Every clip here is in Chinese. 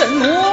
什么？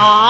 อ๋อ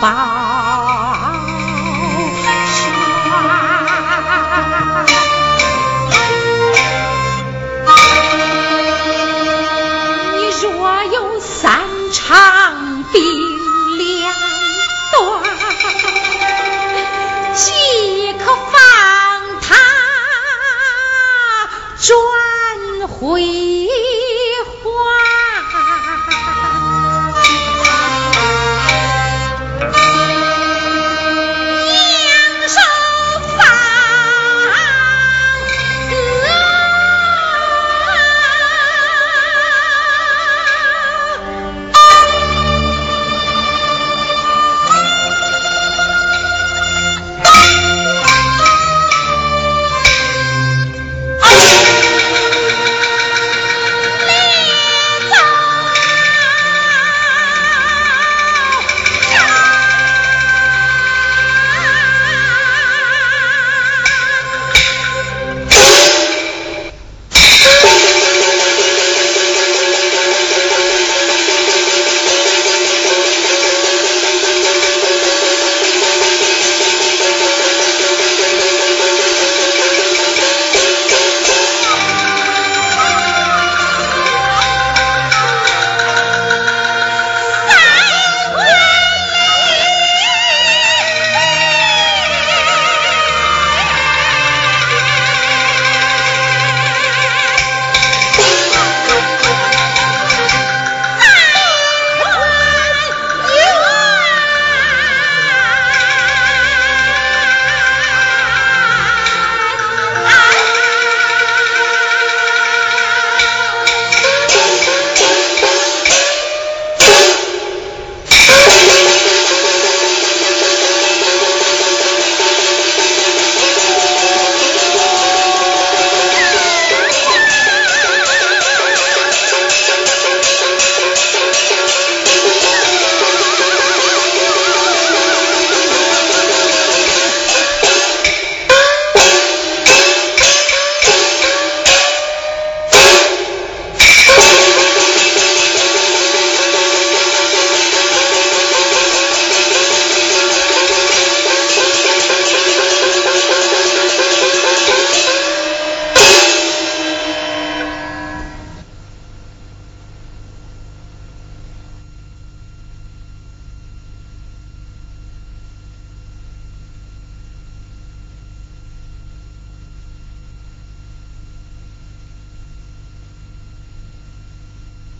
宝。